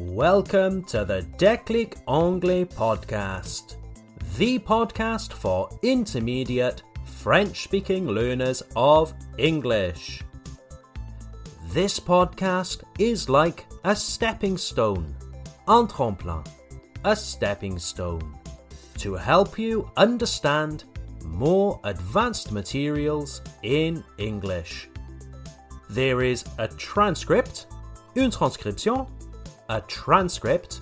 Welcome to the Déclic Anglais podcast, the podcast for intermediate French speaking learners of English. This podcast is like a stepping stone, un tremplin, a stepping stone, to help you understand more advanced materials in English. There is a transcript, une transcription, a transcript,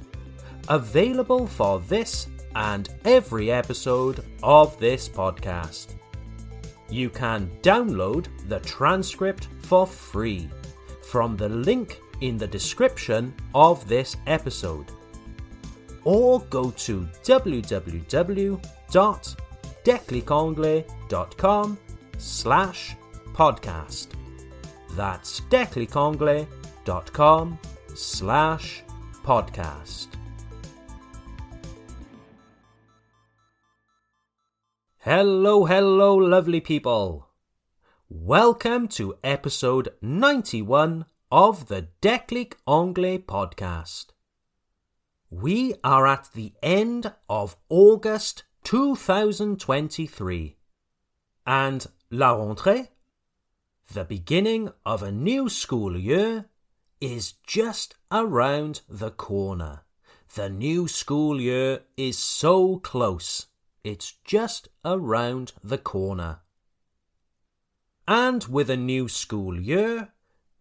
available for this and every episode of this podcast. You can download the transcript for free from the link in the description of this episode. Or go to www.declicanglais.com slash podcast. That's declicanglais.com slash podcast. Hello, hello, lovely people. Welcome to episode 91 of the Déclic Anglais podcast. We are at the end of August 2023 and la rentrée, the beginning of a new school year, is just around the corner. The new school year is so close. It's just around the corner. And with a new school year,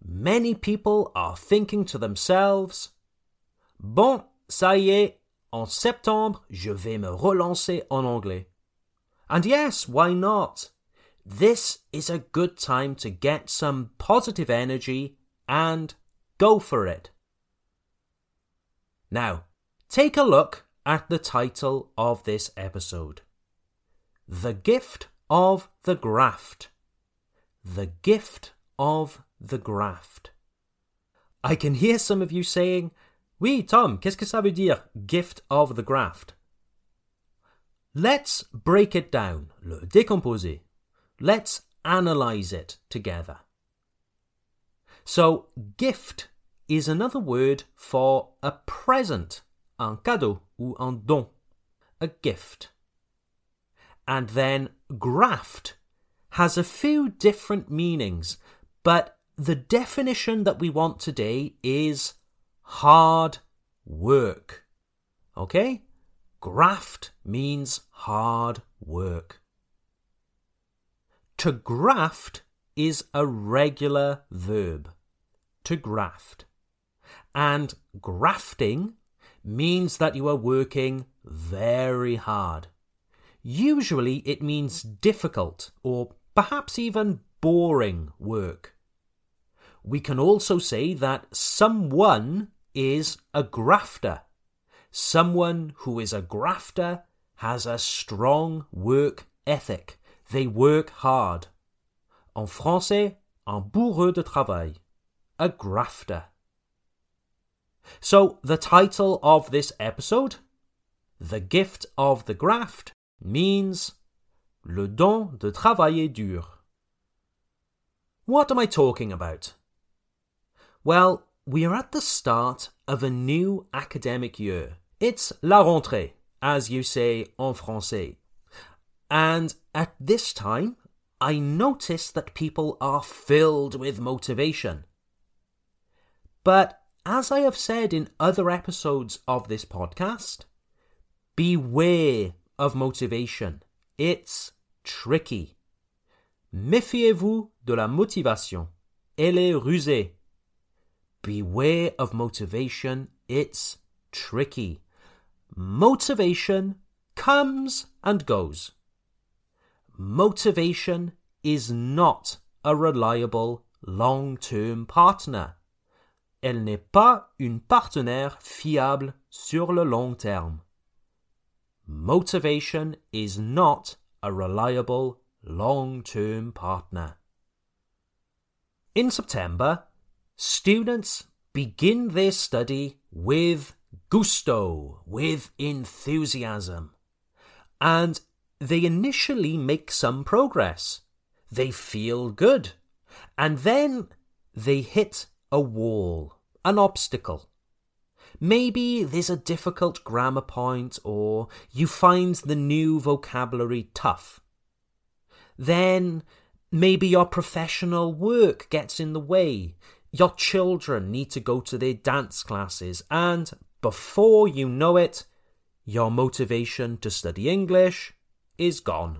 many people are thinking to themselves, Bon, ça y est, en septembre, je vais me relancer en anglais. And yes, why not? This is a good time to get some positive energy and go for it. Now, take a look at the title of this episode The Gift of the Graft. The Gift of the Graft. I can hear some of you saying, Oui, Tom, qu'est-ce que ça veut dire, gift of the graft? Let's break it down, le décomposer. Let's analyze it together. So, gift is another word for a present, un cadeau ou un don, a gift. And then graft has a few different meanings, but the definition that we want today is hard work. Okay? Graft means hard work. To graft is a regular verb. To graft. And grafting means that you are working very hard. Usually it means difficult or perhaps even boring work. We can also say that someone is a grafter. Someone who is a grafter has a strong work ethic. They work hard. En français, un bourreux de travail. A grafter. So, the title of this episode, The Gift of the Graft, means Le don de travailler dur. What am I talking about? Well, we are at the start of a new academic year. It's la rentrée, as you say en français. And at this time, I notice that people are filled with motivation. But as I have said in other episodes of this podcast, beware of motivation. It's tricky. Méfiez-vous de la motivation. Elle est rusée. Beware of motivation. It's tricky. Motivation comes and goes. Motivation is not a reliable long term partner. Elle n'est pas une partenaire fiable sur le long terme. Motivation is not a reliable long term partner. In September, students begin their study with gusto, with enthusiasm, and they initially make some progress. They feel good, and then they hit a wall, an obstacle. Maybe there's a difficult grammar point or you find the new vocabulary tough. Then maybe your professional work gets in the way. Your children need to go to their dance classes, and before you know it, your motivation to study English is gone.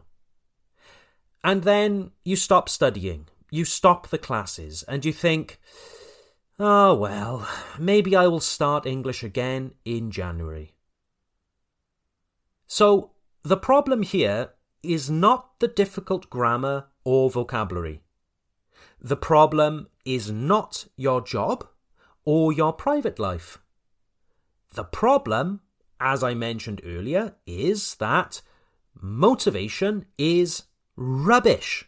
And then you stop studying, you stop the classes, and you think, oh well, maybe I will start English again in January. So, the problem here is not the difficult grammar or vocabulary. The problem is not your job or your private life. The problem, as I mentioned earlier, is that motivation is rubbish.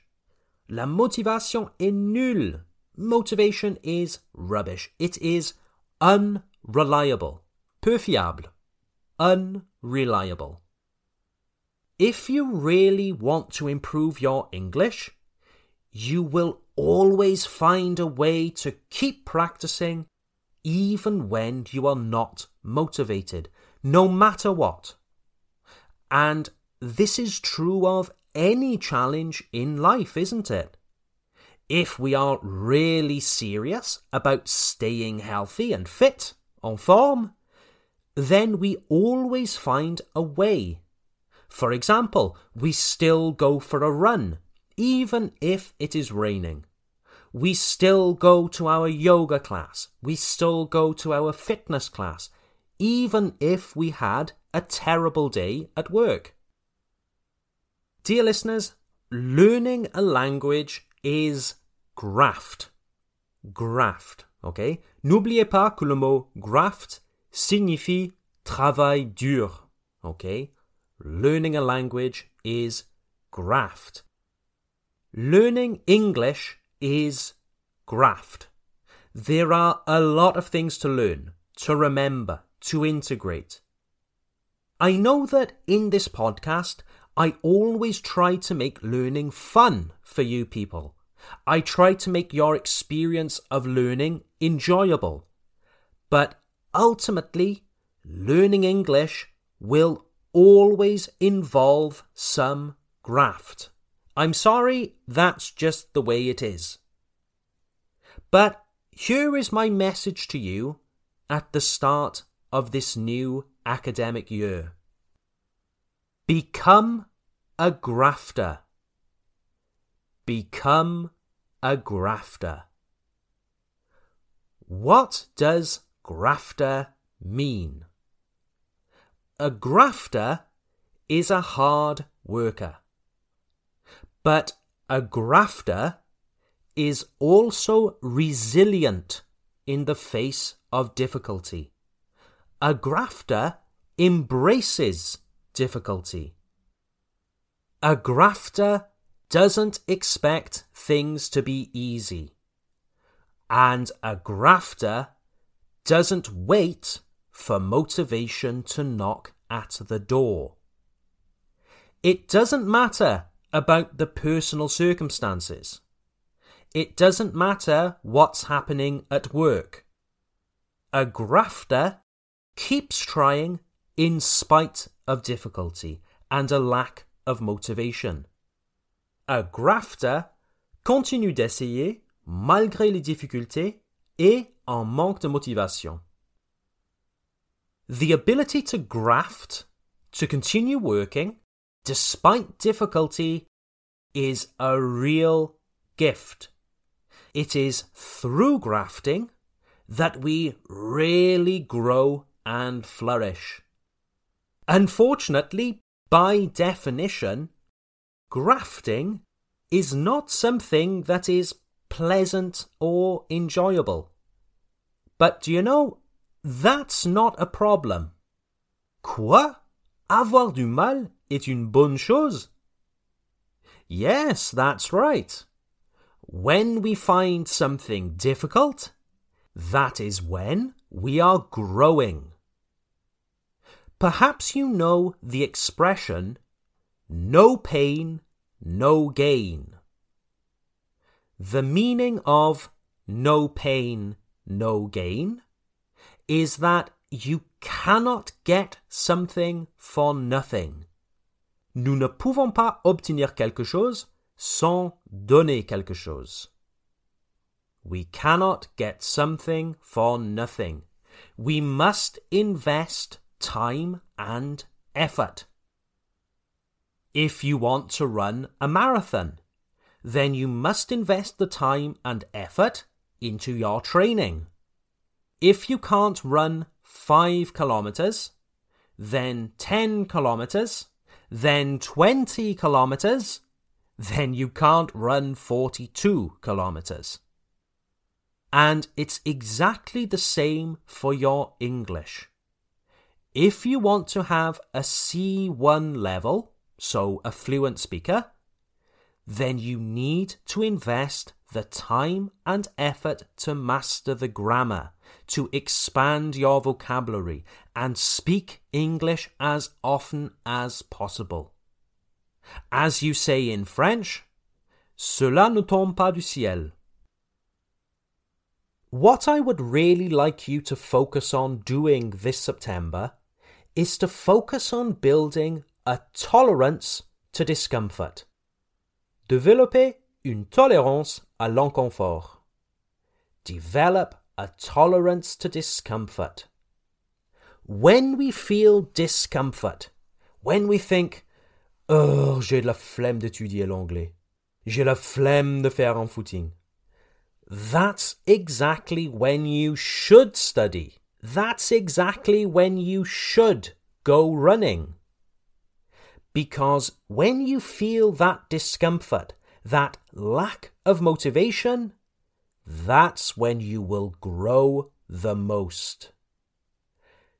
La motivation est nulle. Motivation is rubbish. It is unreliable. Peu fiable. Unreliable. If you really want to improve your English, you will always find a way to keep practicing even when you are not motivated, no matter what. And this is true of any challenge in life, isn't it? If we aren't really serious about staying healthy and fit, en forme, then we always find a way for example, we still go for a run, even if it is raining. We still go to our yoga class. We still go to our fitness class, even if we had a terrible day at work. Dear listeners, learning a language is graft. Graft, okay? N'oubliez pas que le mot graft signifie travail dur, okay? learning a language is graft. Learning English is graft. There are a lot of things to learn, to remember, to integrate. I know that in this podcast, I always try to make learning fun for you people. I try to make your experience of learning enjoyable. But ultimately, learning English will always involve some graft. I'm sorry, that's just the way it is. But here is my message to you at the start of this new academic year. Become a grafter. Become a grafter. What does grafter mean? A grafter is a hard worker. But a grafter is also resilient in the face of difficulty. A grafter embraces difficulty. A grafter doesn't expect things to be easy. And a grafter doesn't wait for motivation to knock at the door. It doesn't matter about the personal circumstances. It doesn't matter what's happening at work. A grafter keeps trying in spite of difficulty and a lack of motivation. A grafter continue d'essayer malgré les difficultés et en manque de motivation. The ability to graft, to continue working, despite difficulty, is a real gift. It is through grafting that we really grow and flourish. Unfortunately, by definition, grafting is not something that is pleasant or enjoyable. But do you know, that's not a problem. Quoi? Avoir du mal est une bonne chose? Yes, that's right. When we find something difficult, that is when we are growing. Perhaps you know the expression, no pain, no gain. The meaning of no pain, no gain is that you cannot get something for nothing. Nous ne pouvons pas obtenir quelque chose sans donner quelque chose. We cannot get something for nothing. We must invest time and effort. If you want to run a marathon, then you must invest the time and effort into your training. If you can't run 5 kilometers, then 10 kilometers, then 20 kilometers, then you can't run 42 kilometers. And it's exactly the same for your English. If you want to have a C1 level, so a fluent speaker, then you need to invest the time and effort to master the grammar, to expand your vocabulary, and speak English as often as possible. As you say in French, cela ne tombe pas du ciel. What I would really like you to focus on doing this September is to focus on building a tolerance to discomfort. Développer une tolérance à l'inconfort. Develop a tolerance to discomfort. When we feel discomfort, when we think, Oh, j'ai de la flemme d'étudier l'anglais, j'ai la flemme de faire un footing, that's exactly when you should study. That's exactly when you should go running. Because when you feel that discomfort, that lack of motivation, that's when you will grow the most.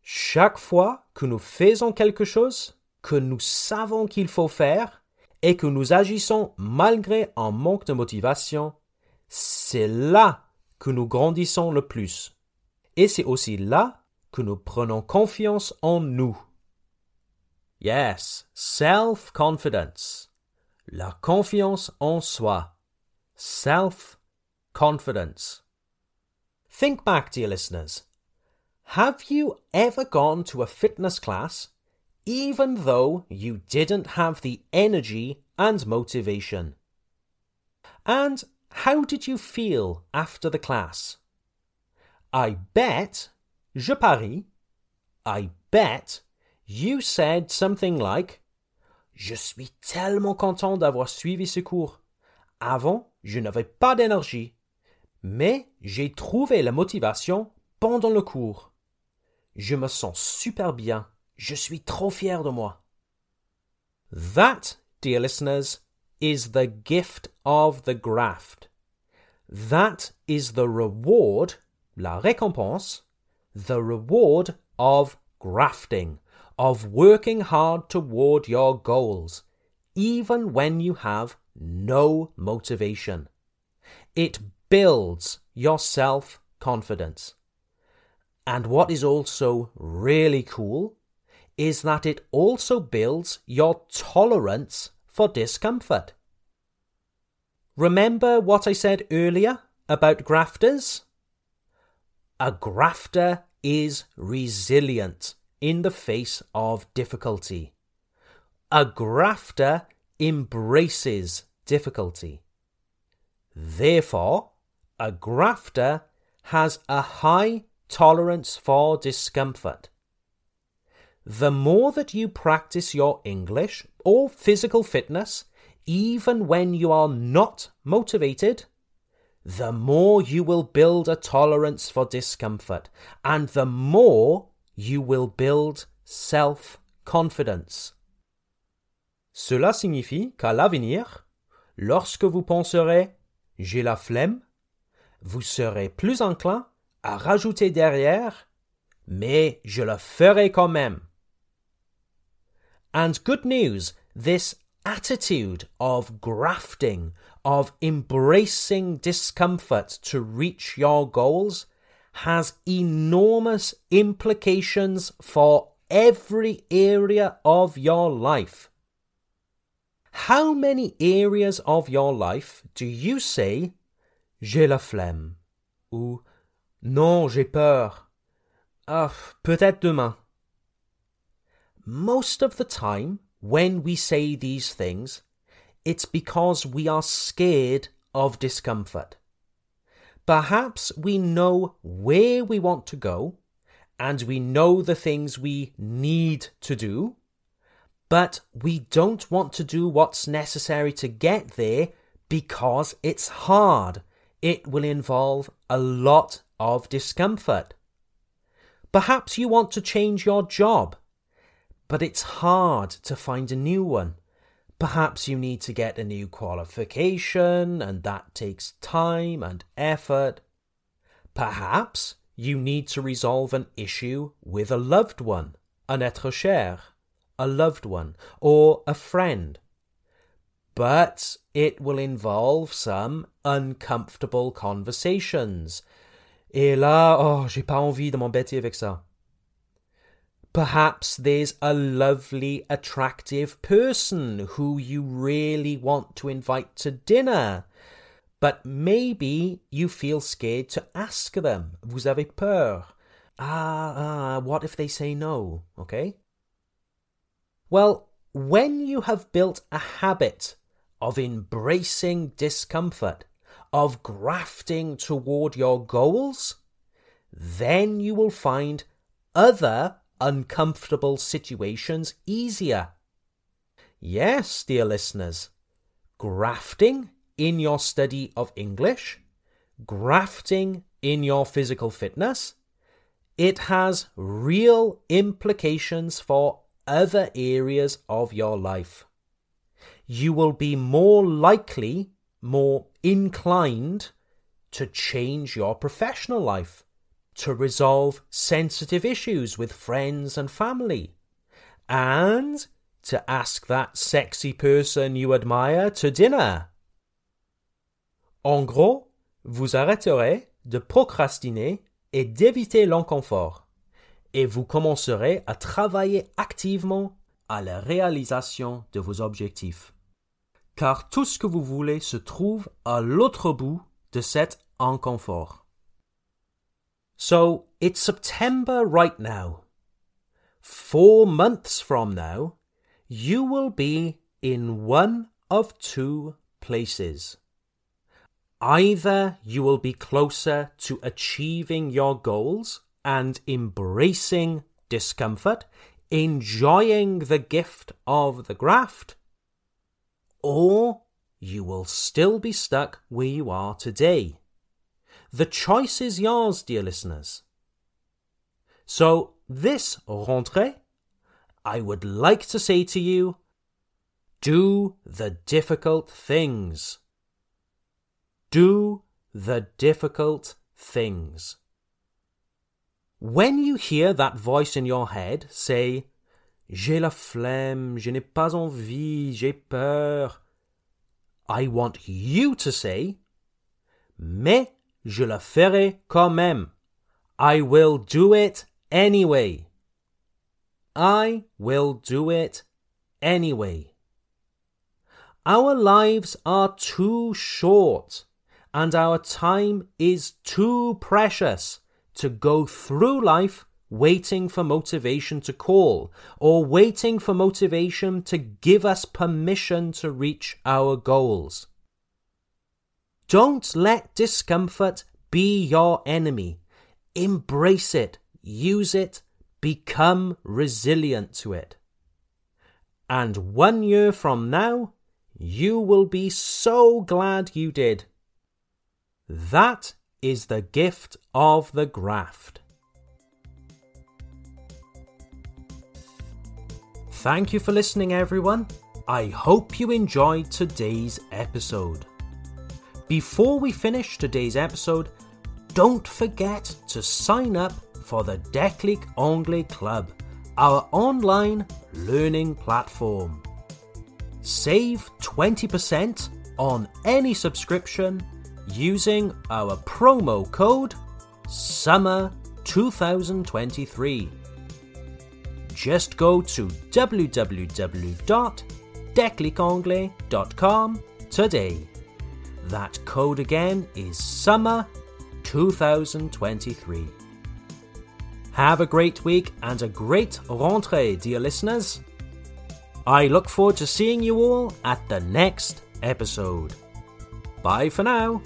Chaque fois que nous faisons quelque chose que nous savons qu'il faut faire et que nous agissons malgré un manque de motivation, c'est là que nous grandissons le plus. Et c'est aussi là que nous prenons confiance en nous. Yes, self-confidence. La confiance en soi. Self-confidence. Think back, dear listeners. Have you ever gone to a fitness class even though you didn't have the energy and motivation? And how did you feel after the class? I bet, je parie, I bet you said something like Je suis tellement content d'avoir suivi ce cours. Avant, je n'avais pas d'énergie, mais j'ai trouvé la motivation pendant le cours. Je me sens super bien. Je suis trop fier de moi. That, dear listeners, is the gift of the graft. That is the reward, la récompense, the reward of grafting, of working hard toward your goals, even when you have no motivation. It builds your self confidence. And what is also really cool is that it also builds your tolerance for discomfort. Remember what I said earlier about grafters? A grafter is resilient in the face of difficulty. A grafter embraces difficulty. Therefore, a grafter has a high tolerance for discomfort. The more that you practice your English or physical fitness, even when you are not motivated, the more you will build a tolerance for discomfort, and the more you will build self confidence. Cela signifie qu'à l'avenir, lorsque vous penserez j'ai la flemme, vous serez plus enclin à rajouter derrière mais je le ferai quand même. And good news, this attitude of grafting, of embracing discomfort to reach your goals, has enormous implications for every area of your life. How many areas of your life do you say, j'ai la flemme, ou non, j'ai peur, uh, peut-être demain. Most of the time, when we say these things, it's because we are scared of discomfort. Perhaps we know where we want to go and we know the things we need to do, but we don't want to do what's necessary to get there because it's hard. It will involve a lot of discomfort. Perhaps you want to change your job, but it's hard to find a new one. Perhaps you need to get a new qualification, and that takes time and effort. Perhaps you need to resolve an issue with a loved one, un être cher, a loved one, or a friend. But it will involve some uncomfortable conversations. Et là, oh, j'ai pas envie de m'embêter avec ça. Perhaps there's a lovely, attractive person who you really want to invite to dinner. But maybe you feel scared to ask them. Vous avez peur. Ah, ah, what if they say no? Okay? Well, when you have built a habit of embracing discomfort, of grafting toward your goals, then you will find other uncomfortable situations easier. Yes, dear listeners, grafting in your study of English, grafting in your physical fitness, it has real implications for other areas of your life. You will be more likely, more inclined to change your professional life to resolve sensitive issues with friends and family, and to ask that sexy person you admire to dinner. En gros, vous arrêterez de procrastiner et d'éviter l'inconfort, et vous commencerez à travailler activement à la réalisation de vos objectifs. Car tout ce que vous voulez se trouve à l'autre bout de cet inconfort. So it's September right now. Four months from now, you will be in one of two places. Either you will be closer to achieving your goals and embracing discomfort, enjoying the gift of the graft, or you will still be stuck where you are today. The choice is yours, dear listeners. So, this rentrée, I would like to say to you do the difficult things. Do the difficult things. When you hear that voice in your head say, J'ai la flemme, je n'ai pas envie, j'ai peur, I want you to say, Mais je le ferai quand même. I will do it anyway. I will do it anyway. Our lives are too short and our time is too precious to go through life waiting for motivation to call or waiting for motivation to give us permission to reach our goals. Don't let discomfort be your enemy. Embrace it, use it, become resilient to it. And one year from now, you will be so glad you did. That is the gift of the graft. Thank you for listening, everyone. I hope you enjoyed today's episode. Before we finish today's episode, don't forget to sign up for the Declic Anglais Club, our online learning platform. Save 20% on any subscription using our promo code SUMMER2023. Just go to www.declicanglais.com today. That code again is summer 2023. Have a great week and a great rentrée, dear listeners. I look forward to seeing you all at the next episode. Bye for now.